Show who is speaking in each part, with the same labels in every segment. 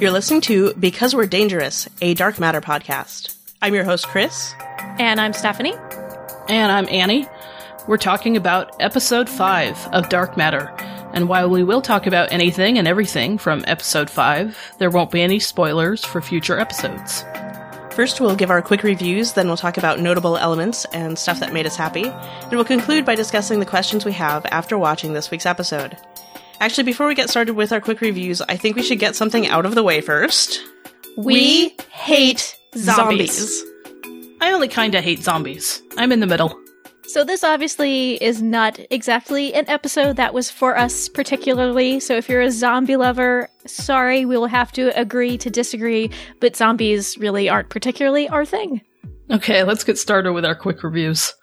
Speaker 1: You're listening to Because We're Dangerous, a Dark Matter podcast. I'm your host, Chris.
Speaker 2: And I'm Stephanie.
Speaker 3: And I'm Annie. We're talking about episode 5 of Dark Matter. And while we will talk about anything and everything from episode 5, there won't be any spoilers for future episodes.
Speaker 1: First, we'll give our quick reviews, then we'll talk about notable elements and stuff that made us happy, and we'll conclude by discussing the questions we have after watching this week's episode. Actually, before we get started with our quick reviews, I think we should get something out of the way first.
Speaker 2: We, hate zombies.
Speaker 3: I only kinda hate zombies. I'm in the middle.
Speaker 2: So this obviously is not exactly an episode that was for us particularly. So if you're a zombie lover, sorry, we will have to agree to disagree, but zombies really aren't particularly our thing.
Speaker 3: Okay, let's get started with our quick reviews.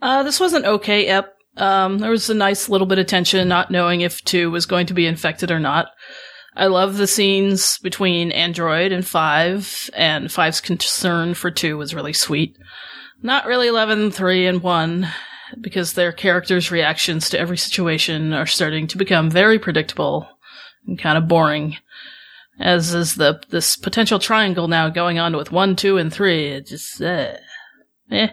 Speaker 3: Uh, this was an okay ep. Um, there was a nice little bit of tension not knowing if 2 was going to be infected or not. I love the scenes between Android and 5, and Five's concern for 2 was really sweet. Not really loving 3 and 1, because their characters' reactions to every situation are starting to become very predictable and kind of boring. As is the this potential triangle now going on with 1, 2, and 3. It just, uh, eh.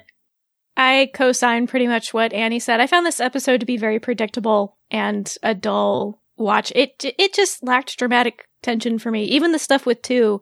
Speaker 2: I co-sign pretty much what Annie said. I found this episode to be very predictable and a dull watch. It it just lacked dramatic tension for me. Even the stuff with two,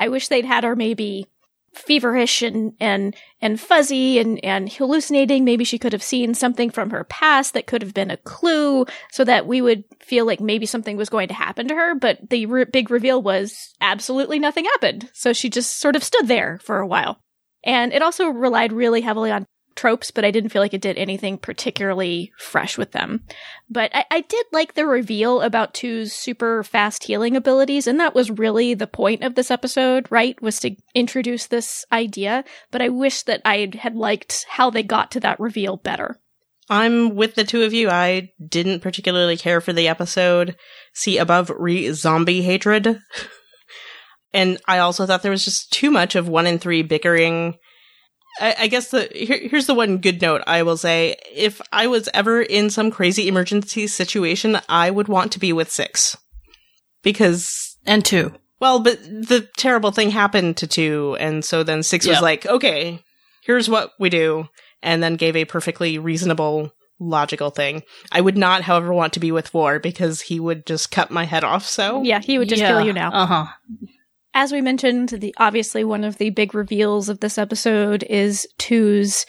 Speaker 2: I wish they'd had her maybe feverish and and and fuzzy and and hallucinating. Maybe she could have seen something from her past that could have been a clue, so that we would feel like maybe something was going to happen to her. But the re- big reveal was absolutely nothing happened. So she just sort of stood there for a while. And it also relied really heavily on tropes, but I didn't feel like it did anything particularly fresh with them. But I, I, did like the reveal about Two's super fast healing abilities, and that was really the point of this episode, right? Was to introduce this idea. But I wish that I had liked how they got to that reveal better.
Speaker 1: I'm with the two of you. I didn't particularly care for the episode. See above re zombie hatred. and I also thought there was just too much of one and three bickering I, I guess the here, here's the one good note I will say: if I was ever in some crazy emergency situation, I would want to be with six because
Speaker 3: and two.
Speaker 1: Well, but the terrible thing happened to two, and so then six was like, okay, here's what we do, and then gave a perfectly reasonable logical thing. I would not, however, want to be with four because he would just cut my head off. So
Speaker 2: yeah, he would just yeah. kill you now.
Speaker 3: Uh huh
Speaker 2: as we mentioned, the obviously one of the big reveals of this episode is Two's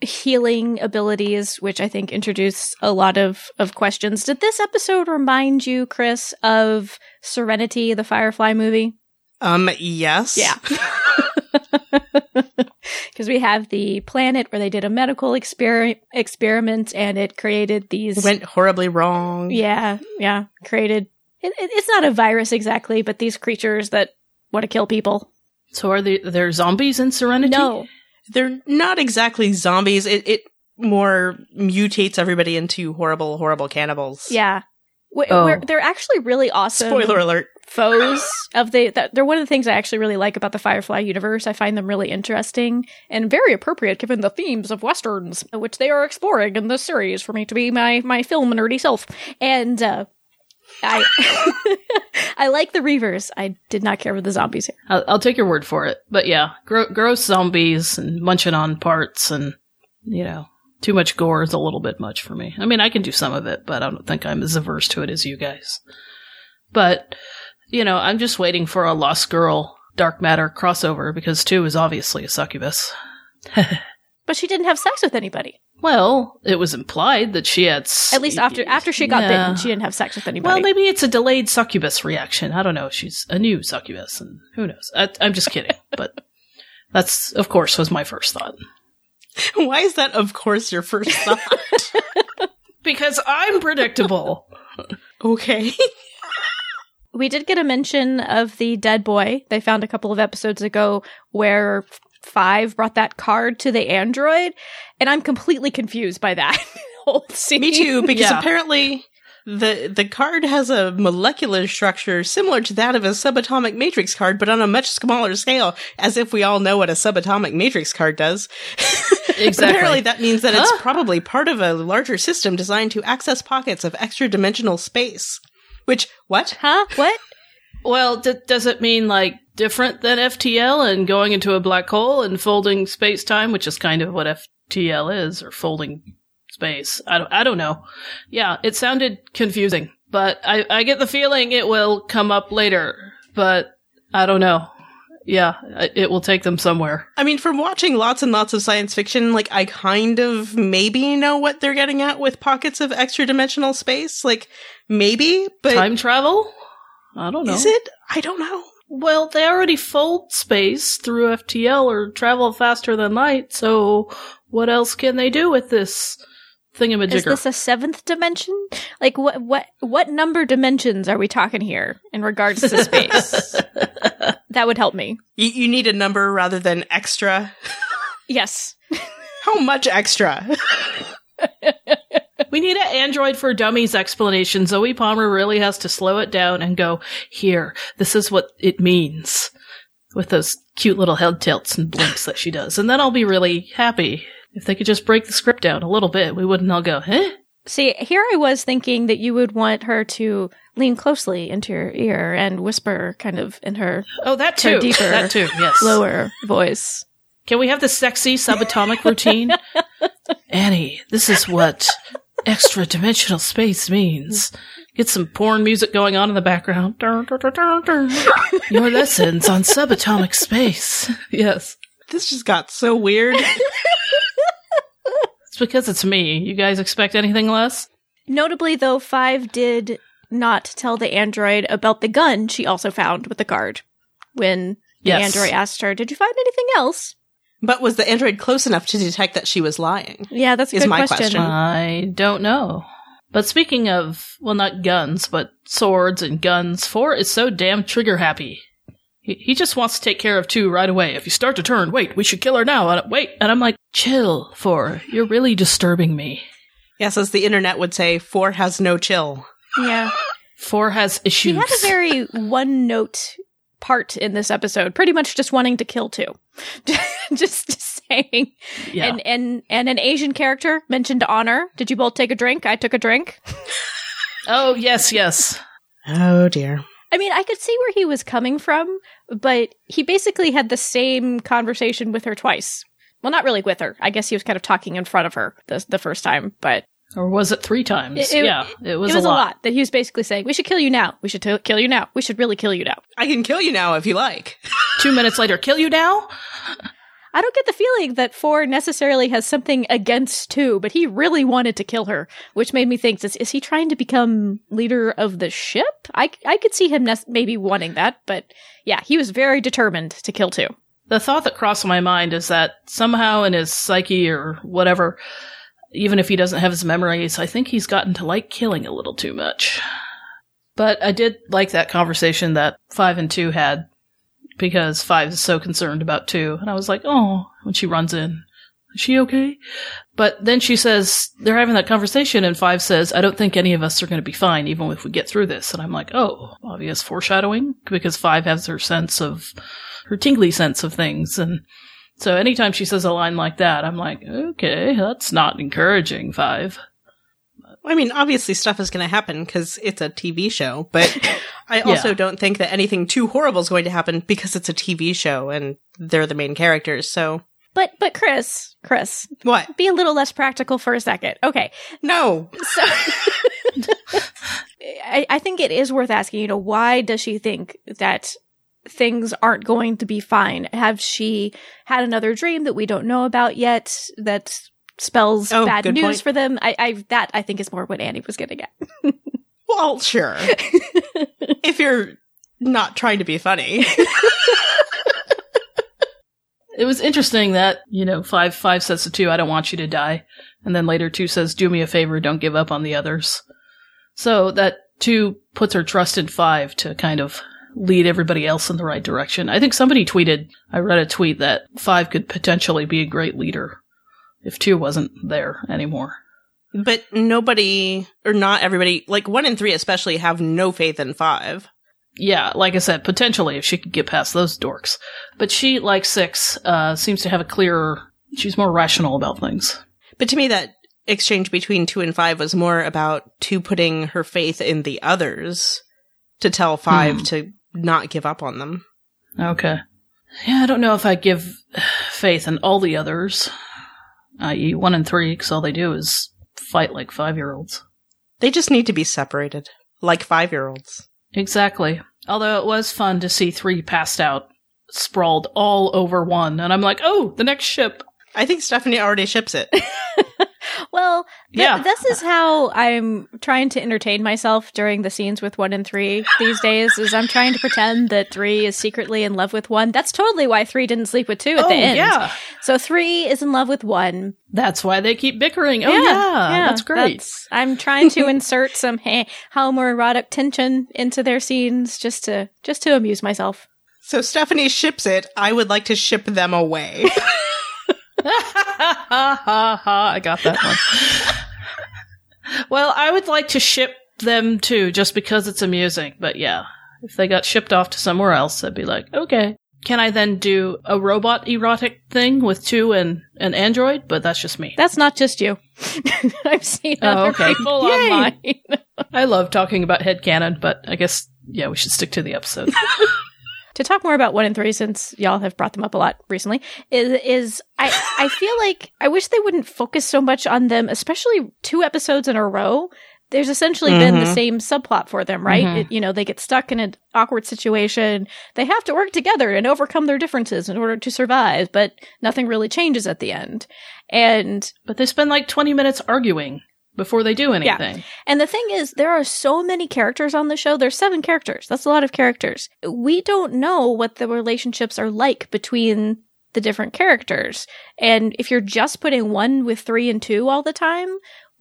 Speaker 2: healing abilities, which I think introduce a lot of, of questions. Did this episode remind you, Chris, of Serenity, the Firefly movie?
Speaker 1: Um, yes.
Speaker 2: Yeah. Because we have the planet where they did a medical exper- experiment and it created these.
Speaker 1: Went horribly wrong.
Speaker 2: Yeah, yeah. Created. It, it, it's not a virus exactly, but these creatures that want to kill people.
Speaker 3: So are they, there zombies in Serenity?
Speaker 2: No.
Speaker 1: They're not exactly zombies. It, it more mutates everybody into horrible, horrible cannibals.
Speaker 2: Yeah. oh. they're actually really awesome.
Speaker 1: Spoiler alert.
Speaker 2: Foes of the, they're one of the things I actually really like about the Firefly universe. I find them really interesting and very appropriate given the themes of westerns, which they are exploring in this series for me to be my, my film nerdy self. And, uh, I I like the Reavers. I did not care for the zombies here.
Speaker 3: I'll, I'll take your word for it. But yeah, gro- gross zombies and munching on parts and you know too much gore is a little bit much for me. I mean, I can do some of it, but I don't think I'm as averse to it as you guys. But you know, I'm just waiting for a Lost Girl Dark Matter crossover because two is obviously a succubus.
Speaker 2: but she didn't have sex with anybody.
Speaker 3: Well, it was implied that she had.
Speaker 2: S- At least after after she got yeah. bitten, she didn't have sex with anybody.
Speaker 3: Well, maybe it's a delayed succubus reaction. I don't know. She's a new succubus, and who knows? I, I'm just kidding, but that's of course was my first thought.
Speaker 1: Why is that? Of course, your first thought.
Speaker 3: because I'm predictable.
Speaker 1: okay.
Speaker 2: we did get a mention of the dead boy they found a couple of episodes ago where five brought that card to the android, and I'm completely confused by that whole scene.
Speaker 1: Me too, because yeah. apparently the the card has a molecular structure similar to that of a subatomic matrix card, but on a much smaller scale, as if we all know what a subatomic matrix card does.
Speaker 3: Exactly.
Speaker 1: apparently that means that huh? it's probably part of a larger system designed to access pockets of extra dimensional space. Which what?
Speaker 2: Huh? What?
Speaker 3: Well, d- does it mean like different than FTL and going into a black hole and folding space time, which is kind of what FTL is, or folding space? I don't, I don't know. Yeah, it sounded confusing, but I, I get the feeling it will come up later, but I don't know. Yeah, it will take them somewhere.
Speaker 1: I mean, from watching lots and lots of science fiction, like, I kind of maybe know what they're getting at with pockets of extra dimensional space. Like, maybe, but.
Speaker 3: Time travel? I don't know.
Speaker 1: Is it? I don't know.
Speaker 3: Well, they already fold space through FTL or travel faster than light, so what else can they do with this thingamajigger?
Speaker 2: Is this a seventh dimension? Like what what what number dimensions are we talking here in regards to space? that would help me.
Speaker 1: You, you need a number rather than extra.
Speaker 2: Yes.
Speaker 1: How much extra?
Speaker 3: we need an Android for Dummies explanation. Zoe Palmer really has to slow it down and go, here, this is what it means. With those cute little head tilts and blinks that she does. And then I'll be really happy. If they could just break the script down a little bit, we wouldn't all go, huh?
Speaker 2: See, here I was thinking that you would want her to lean closely into your ear and whisper kind of in her
Speaker 3: Oh, that too.
Speaker 2: deeper,
Speaker 3: that too, yes.
Speaker 2: lower voice.
Speaker 3: Can we have the sexy subatomic routine? Annie, this is what extra dimensional space means. Get some porn music going on in the background. Your lessons on subatomic space. Yes.
Speaker 1: This just got so weird.
Speaker 3: It's because it's me. You guys expect anything less?
Speaker 2: Notably, though, Five did not tell the android about the gun she also found with the guard. When the android asked her, "Did you find anything else?"
Speaker 1: But was the android close enough to detect that she was lying?
Speaker 2: Yeah, that's a
Speaker 1: Is
Speaker 2: good
Speaker 1: my
Speaker 2: question.
Speaker 1: question.
Speaker 3: I don't know. But speaking of, well, not guns, but swords and guns, four is so damn trigger happy. He, he just wants to take care of two right away. If you start to turn, wait, we should kill her now. And, wait, and I'm like, chill, four. You're really disturbing me.
Speaker 1: Yes, as the internet would say, four has no chill.
Speaker 2: Yeah,
Speaker 3: Four has
Speaker 2: she
Speaker 3: issues.
Speaker 2: had a very one-note part in this episode, pretty much just wanting to kill two. just saying.
Speaker 3: yeah.
Speaker 2: And and and an Asian character mentioned honor. Did you both take a drink? I took a drink.
Speaker 3: oh, yes, yes.
Speaker 1: Oh dear.
Speaker 2: I mean, I could see where he was coming from, but he basically had the same conversation with her twice. Well, not really with her. I guess he was kind of talking in front of her the, the first time, but
Speaker 3: Or was it three times?
Speaker 2: It- it-
Speaker 3: yeah, it was,
Speaker 2: it was
Speaker 3: a, lot.
Speaker 2: that he was basically saying, "We should kill you now. We should t- kill you now. We should really kill you now."
Speaker 1: I can kill you now if you like.
Speaker 3: Two minutes later, kill you now?
Speaker 2: I don't get the feeling that Four necessarily has something against Two, but he really wanted to kill her, which made me think: Is, is he trying to become leader of the ship? I I could see him nes- maybe wanting that, but yeah, he was very determined to kill Two.
Speaker 3: The thought that crossed my mind is that somehow in his psyche or whatever, even if he doesn't have his memories, I think he's gotten to like killing a little too much. But I did like that conversation that five and two had because five is so concerned about two. And I was like, oh, when she runs in, is she okay? But then she says, they're having that conversation and five says, I don't think any of us are going to be fine even if we get through this. And I'm like, oh, obvious foreshadowing because five has her sense of, her tingly sense of things. And so anytime she says a line like that, I'm like, okay, that's not encouraging, five.
Speaker 1: I mean, obviously stuff is going to happen because it's a TV show, but I also
Speaker 3: Yeah.
Speaker 1: don't think that anything too horrible is going to happen because it's a TV show and they're the main characters. So
Speaker 2: But but Chris, Chris,
Speaker 1: what?
Speaker 2: be a little less practical for a second. Okay,
Speaker 1: No.
Speaker 2: so I, I think it is worth asking. You know, why does she think that things aren't going to be fine? Have she had another dream that we don't know about yet that spells
Speaker 1: Oh,
Speaker 2: bad news
Speaker 1: point.
Speaker 2: for them? I, I that I think is more what Annie was getting at.
Speaker 1: Well, sure. if you're not trying to be funny.
Speaker 3: It was interesting that, you know, five, five says to two, I don't want you to die. And then later two says, do me a favor, don't give up on the others. So that two puts her trust in five to kind of lead everybody else in the right direction. I think somebody tweeted, I read a tweet that five could potentially be a great leader if two wasn't there anymore.
Speaker 1: But nobody, or not everybody, like one and three especially, have no faith in five.
Speaker 3: Yeah, like I said, potentially if she could get past those dorks. But she, like six, uh, seems to have a clearer, she's more rational about things.
Speaker 1: But to me, that exchange between two and five was more about two putting her faith in the others to tell five
Speaker 3: Hmm.
Speaker 1: to not give up on them.
Speaker 3: Okay. Yeah, I don't know if I give faith in all the others, i.e., one and three, because all they do is fight like five year olds.
Speaker 1: They just need to be separated, like five year olds.
Speaker 3: Exactly. Although it was fun to see three passed out, sprawled all over one, and I'm like, oh, the next ship.
Speaker 1: I think Stephanie already ships it.
Speaker 2: Well, th-
Speaker 3: Yeah.
Speaker 2: this is how I'm trying to entertain myself during the scenes with one and three these days. Is I'm trying to pretend that three is secretly in love with one. That's totally why three didn't sleep with two at
Speaker 3: oh,
Speaker 2: the end.
Speaker 3: yeah.
Speaker 2: So three is in love with one.
Speaker 3: That's why they keep bickering. Oh, yeah. that's great.
Speaker 2: that's- I'm trying to insert some ha- homoerotic tension into their scenes just to just to amuse myself.
Speaker 1: so Stephanie ships it. I would like to ship them away.
Speaker 3: I got that one. well, I would like to ship them too, just because it's amusing. But yeah, if they got shipped off to somewhere else, I'd be like, okay. Can I then do a robot erotic thing with two and an android? But that's just me.
Speaker 2: That's not just you. I've seen
Speaker 3: Oh,
Speaker 2: other
Speaker 3: okay.
Speaker 2: people
Speaker 3: Yay.
Speaker 2: online.
Speaker 3: I love talking about headcanon, but I guess yeah, we should stick to the episode.
Speaker 2: to talk more about one and three since y'all have brought them up a lot recently is is I I feel like I wish they wouldn't focus so much on them, especially two episodes in a row. There's essentially been the
Speaker 1: Mhm.
Speaker 2: same subplot for them, right?
Speaker 3: Mhm.
Speaker 2: It- you know, they get stuck in an awkward situation. They have to work together and overcome their differences in order to survive, but nothing really changes at the end. And
Speaker 3: but they spend like twenty minutes arguing before they do anything. Yeah.
Speaker 2: And the thing is, there are so many characters on the show. There's seven characters. That's a lot of characters. We don't know what the relationships are like between the different characters. And if you're just putting one with three and two all the time,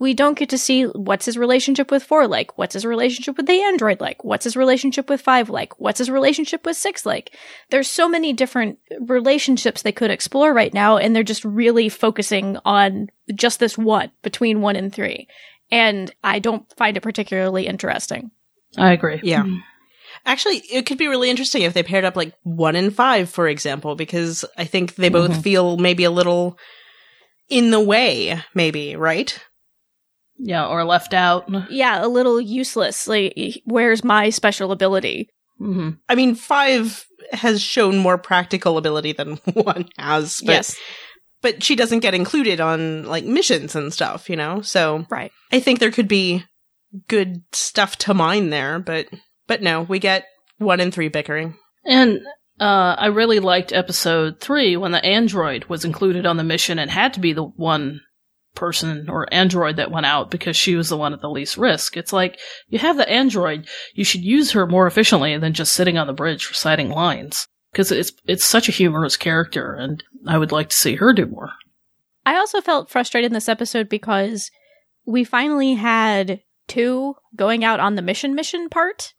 Speaker 2: we don't get to see what's his relationship with four like, what's his relationship with the android like, what's his relationship with five like, what's his relationship with six like. There's so many different relationships they could explore right now, and they're just really focusing on just this one between one and three and I don't find it particularly interesting.
Speaker 3: I agree.
Speaker 1: yeah. Actually, it could be really interesting if they paired up like one and five, for example, because I think they both
Speaker 3: Mhm.
Speaker 1: feel maybe a little in the way, maybe, right?
Speaker 3: Yeah, or left out.
Speaker 2: Yeah, a little useless. Like, where's my special ability?
Speaker 3: hmm
Speaker 1: I mean, five has shown more practical ability than one has, but
Speaker 2: yes,
Speaker 1: but she doesn't get included on like missions and stuff, you know. So
Speaker 2: right.
Speaker 1: I think there could be good stuff to mine there, but but no, we get one and three bickering.
Speaker 3: And uh, I really liked episode three when the android was included on the mission and had to be the one person or android that went out because she was the one at the least risk. It's like you have the android, you should use her more efficiently than just sitting on the bridge reciting lines because it's it's such a humorous character, and I would like to see her do more.
Speaker 2: I also felt frustrated in this episode because we finally had two going out on the mission mission part,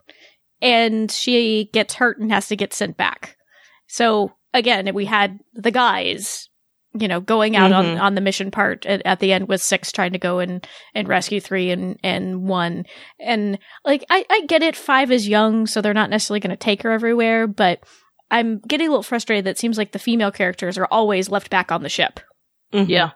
Speaker 2: and she gets hurt and has to get sent back. So again, we had the guys, you know, going out on,
Speaker 1: Mhm.
Speaker 2: on the mission part at, at the end with six trying to go and, and rescue three and, and one. And like, I, I get it. Five is young, so they're not necessarily going to take her everywhere, but I'm getting a little frustrated that it seems like the female characters are always left back on the ship.
Speaker 1: Mhm.
Speaker 3: Yeah.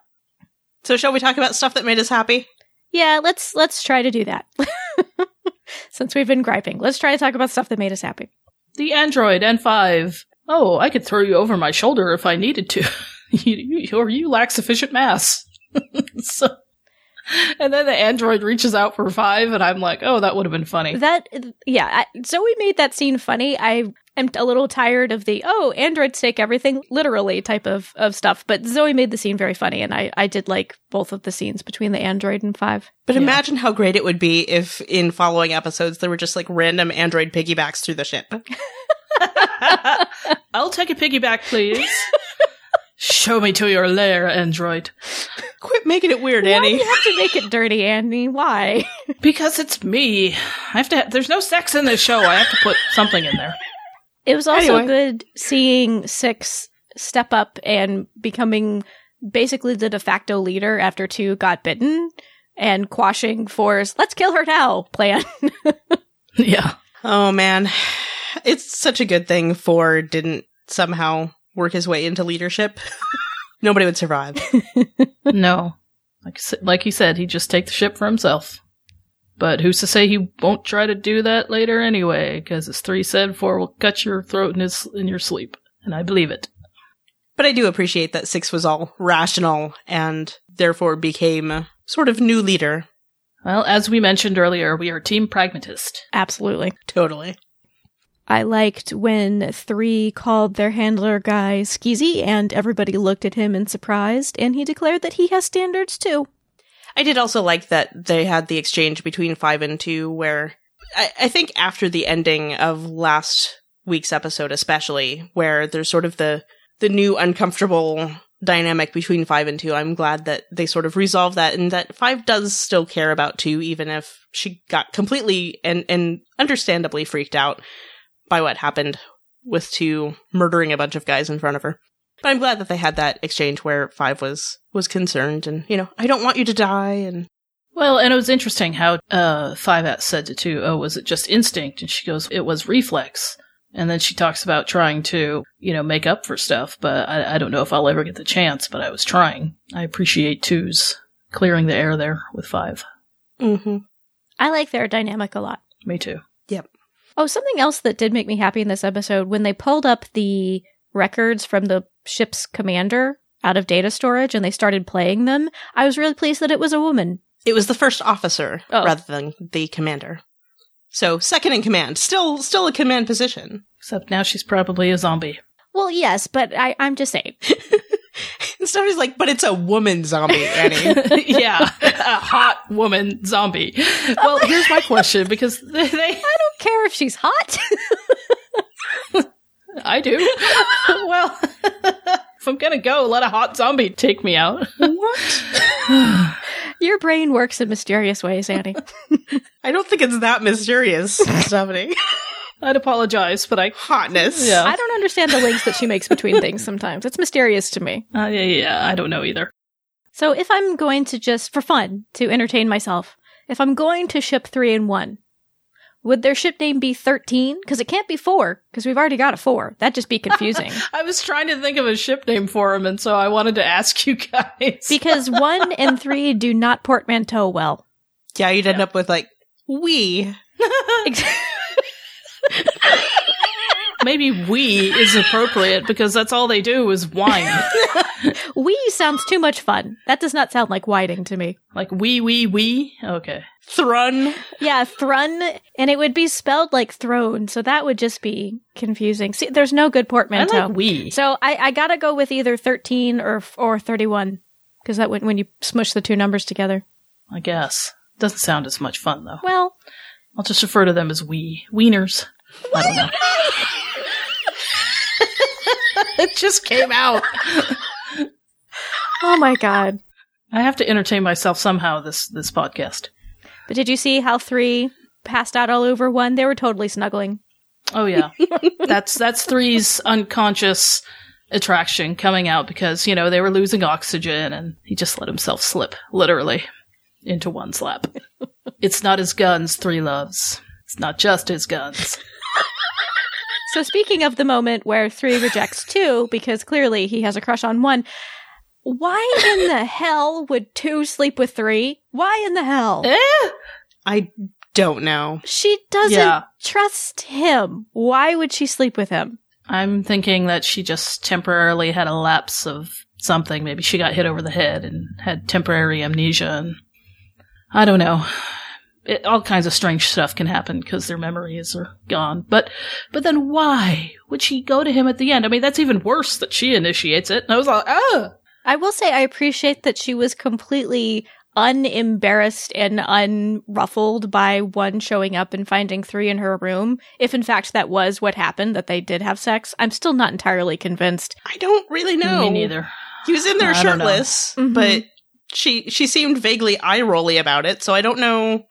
Speaker 1: So shall we talk about stuff that made us happy?
Speaker 2: Yeah, let's let's try to do that. Since we've been griping, let's try to talk about stuff that made us happy.
Speaker 3: The android N5. Oh, I could throw you over my shoulder if I needed to. you, you, or you lack sufficient mass. so, and then the android reaches out for five, and I'm like, oh, that would have been funny.
Speaker 2: That yeah, I, Zoe made that scene funny. I am a little tired of the oh androids take everything literally type of of stuff, but Zoe made the scene very funny, and I I did like both of the scenes between the android and five.
Speaker 1: But
Speaker 3: Yeah.
Speaker 1: imagine how great it would be if in following episodes there were just like random android piggybacks through the ship.
Speaker 3: I'll take a piggyback, please. Show me to your lair, android.
Speaker 1: Quit making it weird, Annie.
Speaker 2: Why do
Speaker 1: Annie.
Speaker 2: you have to make it dirty, Annie? Why?
Speaker 3: Because it's me. I have to. Ha- There's no sex in this show. I have to put something in there.
Speaker 2: It was also
Speaker 1: Anyway.
Speaker 2: good seeing Six step up and becoming basically the de facto leader after two got bitten and quashing Four's "Let's kill her now" plan.
Speaker 3: Yeah.
Speaker 1: Oh man. It's such a good thing Four didn't somehow work his way into leadership. Nobody would survive.
Speaker 3: No. Like, like he said, he'd just take the ship for himself. But who's to say he won't try to do that later anyway? Because as three said, four will cut your throat in his in your sleep, and I believe it.
Speaker 1: But I do appreciate that Six was all rational and therefore became sort of new leader.
Speaker 3: Well, as we mentioned earlier, we are team pragmatist.
Speaker 2: Absolutely.
Speaker 1: Totally.
Speaker 2: I liked when three called their handler guy skeezy and everybody looked at him in surprise, and he declared that he has standards too.
Speaker 1: I did also like that they had the exchange between five and two where I, I think after the ending of last week's episode especially, where there's sort of the the new uncomfortable dynamic between five and two. I'm glad that they sort of resolved that and that five does still care about two, even if she got completely and, and understandably freaked out by what happened with two murdering a bunch of guys in front of her. But I'm glad that they had that exchange where five was was concerned and, you know, I don't want you to die and
Speaker 3: Well, and it was interesting how uh, Five at said to two, "Oh, was it just instinct?" And she goes, "It was reflex." And then she talks about trying to, you know, make up for stuff, but I, I don't know if I'll ever get the chance. But I was trying. I appreciate twos clearing the air there with five.
Speaker 1: mm-hmm.
Speaker 2: I like their dynamic a lot.
Speaker 3: Me too.
Speaker 2: Oh, something else that did make me happy in this episode when they pulled up the records from the ship's commander out of data storage and they started playing them, I was really pleased that it was a woman.
Speaker 1: It was the first officer
Speaker 2: Oh.
Speaker 1: rather than the commander. So second in command, still still a command position.
Speaker 3: Except now she's probably a zombie.
Speaker 2: Well, yes, but I, I'm just saying.
Speaker 1: And Stephanie's like, but it's a woman zombie, Annie.
Speaker 3: yeah, a hot woman zombie. Well, here's my question because they, they
Speaker 2: I don't care if she's hot.
Speaker 3: I do. well, if I'm gonna go, let a hot zombie take me out.
Speaker 1: what?
Speaker 2: Your brain works in mysterious ways, Annie.
Speaker 1: I don't think it's that mysterious, Stephanie.
Speaker 3: I'd apologize, but I.
Speaker 1: Hotness.
Speaker 3: Yeah.
Speaker 2: I don't understand the links that she makes between things sometimes. It's mysterious to me.
Speaker 3: Uh, yeah, yeah, I don't know either.
Speaker 2: So if I'm going to just, for fun, to entertain myself, if I'm going to ship three and one, would their ship name be 13? Because it can't be four, because we've already got a four. That'd just be confusing.
Speaker 3: I was trying to think of a ship name for him, and so I wanted to ask you guys.
Speaker 2: because one and three do not portmanteau well.
Speaker 1: Yeah, you'd end
Speaker 3: Yeah.
Speaker 1: up with like, we.
Speaker 3: Maybe we is appropriate because that's all they do is whine.
Speaker 2: we sounds too much fun. That does not sound like whiting to me.
Speaker 3: like we, we, we. Okay.
Speaker 1: Thrun.
Speaker 2: Yeah, thrun, and it would be spelled like throne, so that would just be confusing. See, there's no good
Speaker 3: I
Speaker 2: portmanteau.
Speaker 3: like we.
Speaker 2: So I, I gotta go with either 13 or or 31 because that when when you smush the two numbers together.
Speaker 3: I guess. Doesn't sound as much fun though.
Speaker 2: Well,
Speaker 3: I'll just refer to them as we. Wieners. I don't know. it just came out.
Speaker 2: oh my god!
Speaker 3: I have to entertain myself somehow this this podcast.
Speaker 2: But did you see how three passed out all over one? They were totally snuggling.
Speaker 3: Oh yeah. that's that's three's unconscious attraction coming out because, you know, they were losing oxygen and he just let himself slip, literally, into one's lap. it's not his guns three loves. It's not just his guns.
Speaker 2: So speaking of the moment where three rejects two because clearly he has a crush on one. Why in the hell would two sleep with three? Why in the hell?
Speaker 3: Eh?
Speaker 1: I don't know.
Speaker 2: She doesn't
Speaker 3: Yeah.
Speaker 2: trust him. Why would she sleep with him?
Speaker 3: I'm thinking that she just temporarily had a lapse of something. Maybe she got hit over the head and had temporary amnesia and I don't know. It, all kinds of strange stuff can happen because their memories are gone. But, but then why would she go to him at the end? I mean, that's even worse that she initiates it. And I was like, oh,
Speaker 2: I will say I appreciate that she was completely unembarrassed and unruffled by one showing up and finding three in her room. If in fact that was what happened, that they did have sex, I'm still not entirely convinced.
Speaker 1: I don't really know.
Speaker 3: me neither.
Speaker 1: He was in there
Speaker 3: I don't know.
Speaker 1: shirtless,
Speaker 2: Mhm.
Speaker 1: but she she seemed vaguely eye rolly about it, so I don't know.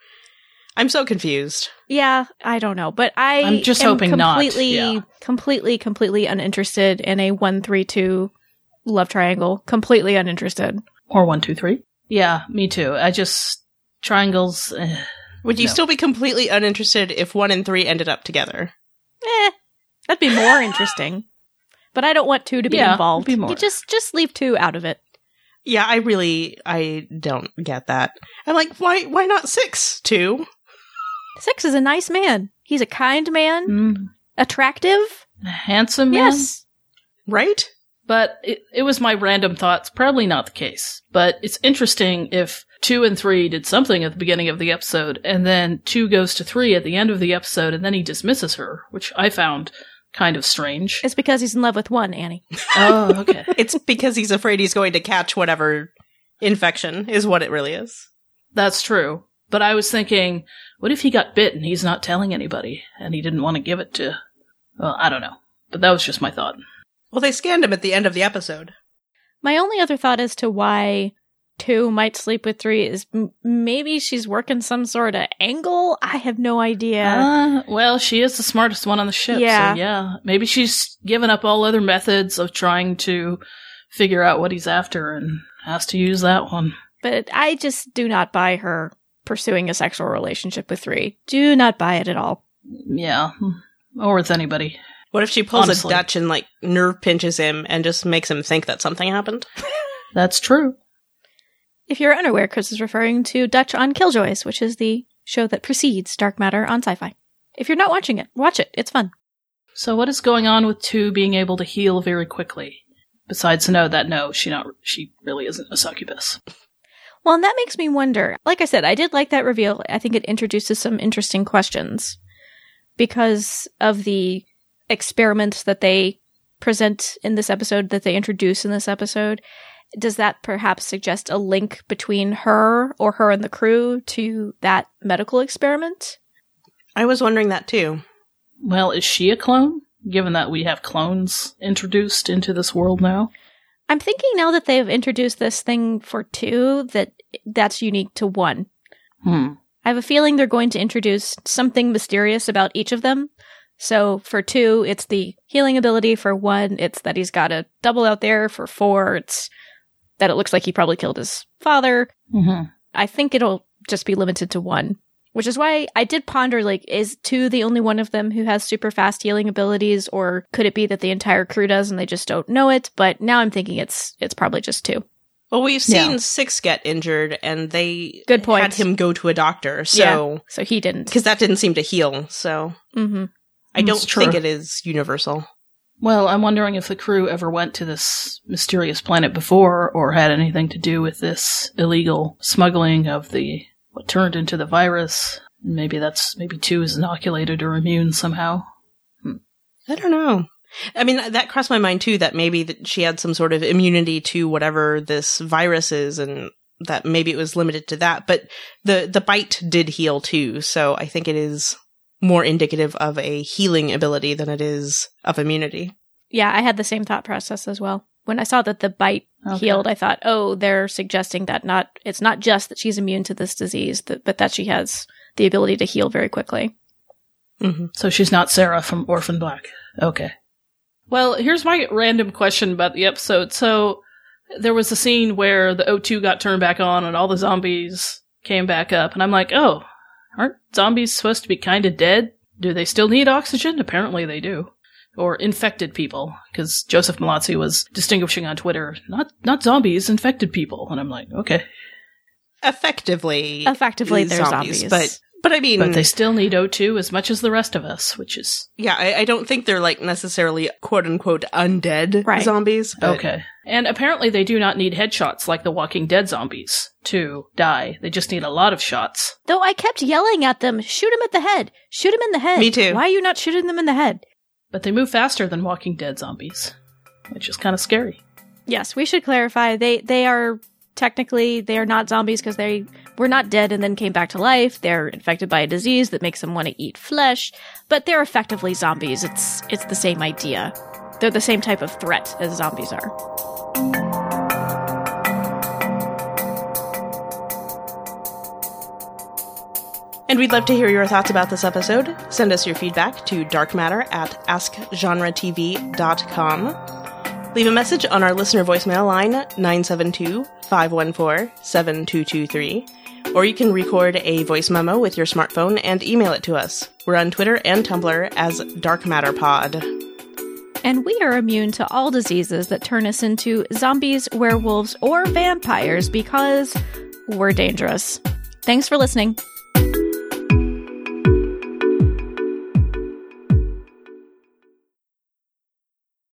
Speaker 1: I'm so confused.
Speaker 2: Yeah, I don't know, but I
Speaker 3: I'm just
Speaker 2: am
Speaker 3: hoping not,
Speaker 2: completely,
Speaker 3: yeah.
Speaker 2: completely, completely uninterested in a one three two love triangle. Completely uninterested.
Speaker 3: Or one, two, three. Yeah, me too. I just, triangles, eh.
Speaker 1: Would you
Speaker 3: No.
Speaker 1: still be completely uninterested if one and three ended up together?
Speaker 2: Eh, that'd be more interesting. But I don't want two to be
Speaker 3: Yeah,
Speaker 2: involved.
Speaker 3: be more.
Speaker 2: You just just leave two out of it.
Speaker 1: Yeah, I really I don't get that. I'm like, why why not six? Two?
Speaker 2: Six is a nice man. He's a kind man,
Speaker 3: Mm,
Speaker 2: attractive.
Speaker 3: handsome man.
Speaker 2: Yes.
Speaker 1: Right?
Speaker 3: But it, it was my random thoughts. Probably not the case. But it's interesting if two and three did something at the beginning of the episode, and then two goes to three at the end of the episode, and then he dismisses her, which I found kind of strange.
Speaker 2: It's because he's in love with one, Annie.
Speaker 3: oh, okay.
Speaker 1: It's because he's afraid he's going to catch whatever infection is what it really is.
Speaker 3: That's true. But I was thinking, what if he got bit and he's not telling anybody, and he didn't want to give it to. Well, I don't know. But that was just my thought.
Speaker 1: Well, they scanned him at the end of the episode.
Speaker 2: My only other thought as to why two might sleep with three is m- maybe she's working some sort of angle. I have no idea.
Speaker 3: Uh, well, she is the smartest one on the ship.
Speaker 2: Yeah.
Speaker 3: So yeah. Maybe she's given up all other methods of trying to figure out what he's after and has to use that one.
Speaker 2: but I just do not buy her pursuing a sexual relationship with three. Do not buy it at all.
Speaker 3: Yeah. Or with anybody.
Speaker 1: What if she pulls
Speaker 3: Honestly.
Speaker 1: a Dutch and like nerve pinches him and just makes him think that something happened?
Speaker 3: That's true.
Speaker 2: If you're unaware, Chris is referring to Dutch on Killjoys, which is the show that precedes Dark Matter on sci fi. If you're not watching it, watch it. It's fun.
Speaker 3: So what is going on with two being able to heal very quickly? Besides, no, that no, she not she really isn't a succubus.
Speaker 2: Well, and that makes me wonder. Like I said, I did like that reveal. I think it introduces some interesting questions because of the experiments that they present in this episode, that they introduce in this episode. Does that perhaps suggest a link between her or her and the crew to that medical experiment?
Speaker 1: I was wondering that too.
Speaker 3: Well, is she a clone? Given that we have clones introduced into this world now.
Speaker 2: I'm thinking now that they have introduced this thing for two, that that's unique to one.
Speaker 3: Hmm.
Speaker 2: I have a feeling they're going to introduce something mysterious about each of them. So for two, it's the healing ability. For one, it's that he's got a double out there. For four, it's that it looks like he probably killed his father.
Speaker 3: hmm
Speaker 2: I think it'll just be limited to one, which is why I did ponder like, is two the only one of them who has super fast healing abilities, or could it be that the entire crew does and they just don't know it? But now I'm thinking it's it's probably just two.
Speaker 1: Well, we've seen
Speaker 3: Yeah.
Speaker 1: Six get injured, and they
Speaker 2: Good point.
Speaker 1: had him go to a doctor. So
Speaker 2: So he didn't.
Speaker 1: because that didn't seem to heal. So
Speaker 2: hmm
Speaker 1: I don't
Speaker 3: true.
Speaker 1: think it is universal.
Speaker 3: Well, I'm wondering if the crew ever went to this mysterious planet before or had anything to do with this illegal smuggling of the what turned into the virus. Maybe that's maybe two is inoculated or immune somehow.
Speaker 1: I don't know. I mean, that crossed my mind too. That maybe that she had some sort of immunity to whatever this virus is, and that maybe it was limited to that. But the the bite did heal too, so I think it is more indicative of a healing ability than it is of immunity.
Speaker 2: Yeah, I had the same thought process as well. When I saw that the bite
Speaker 3: Okay.
Speaker 2: healed, I thought, oh, they're suggesting that not it's not just that she's immune to this disease, that, but that she has the ability to heal very quickly.
Speaker 1: hmm
Speaker 3: So she's not Sarah from Orphan Black. Okay. Well, here's my random question about the episode. So there was a scene where the O2 got turned back on and all the zombies came back up, and I'm like, oh, aren't zombies supposed to be kind of dead? Do they still need oxygen? Apparently they do. Or infected people, because Joseph Mallozzi was distinguishing on Twitter, not not zombies, infected people, and I'm like, okay,
Speaker 1: Effectively,
Speaker 2: Effectively, they're zombies.
Speaker 1: but but I mean,
Speaker 3: but they still need O2 as much as the rest of us, which is
Speaker 1: yeah, I, I don't think they're like necessarily quote unquote undead
Speaker 2: Right.
Speaker 1: zombies. But
Speaker 3: Okay. And apparently they do not need headshots like the Walking Dead zombies to die. They just need a lot of shots.
Speaker 2: Though I kept yelling at them, shoot him at the head, shoot him in the head.
Speaker 1: Me too.
Speaker 2: Why are you not shooting them in the head?
Speaker 3: But they move faster than Walking Dead zombies, which is kind of scary.
Speaker 2: Yes, we should clarify. They they are technically they are not zombies because they were not dead and then came back to life. They're infected by a disease that makes them want to eat flesh, but they're effectively zombies. It's it's the same idea. They're the same type of threat as zombies are.
Speaker 1: And we'd love to hear your thoughts about this episode. Send us your feedback to darkmatter at askgenretv.com. Leave a message on our listener voicemail line 972 514 7223. Or you can record a voice memo with your smartphone and email it to us. We're on Twitter and Tumblr as Dark Matter Pod.
Speaker 2: And we are immune to all diseases that turn us into zombies, werewolves, or vampires because we're dangerous. Thanks for listening.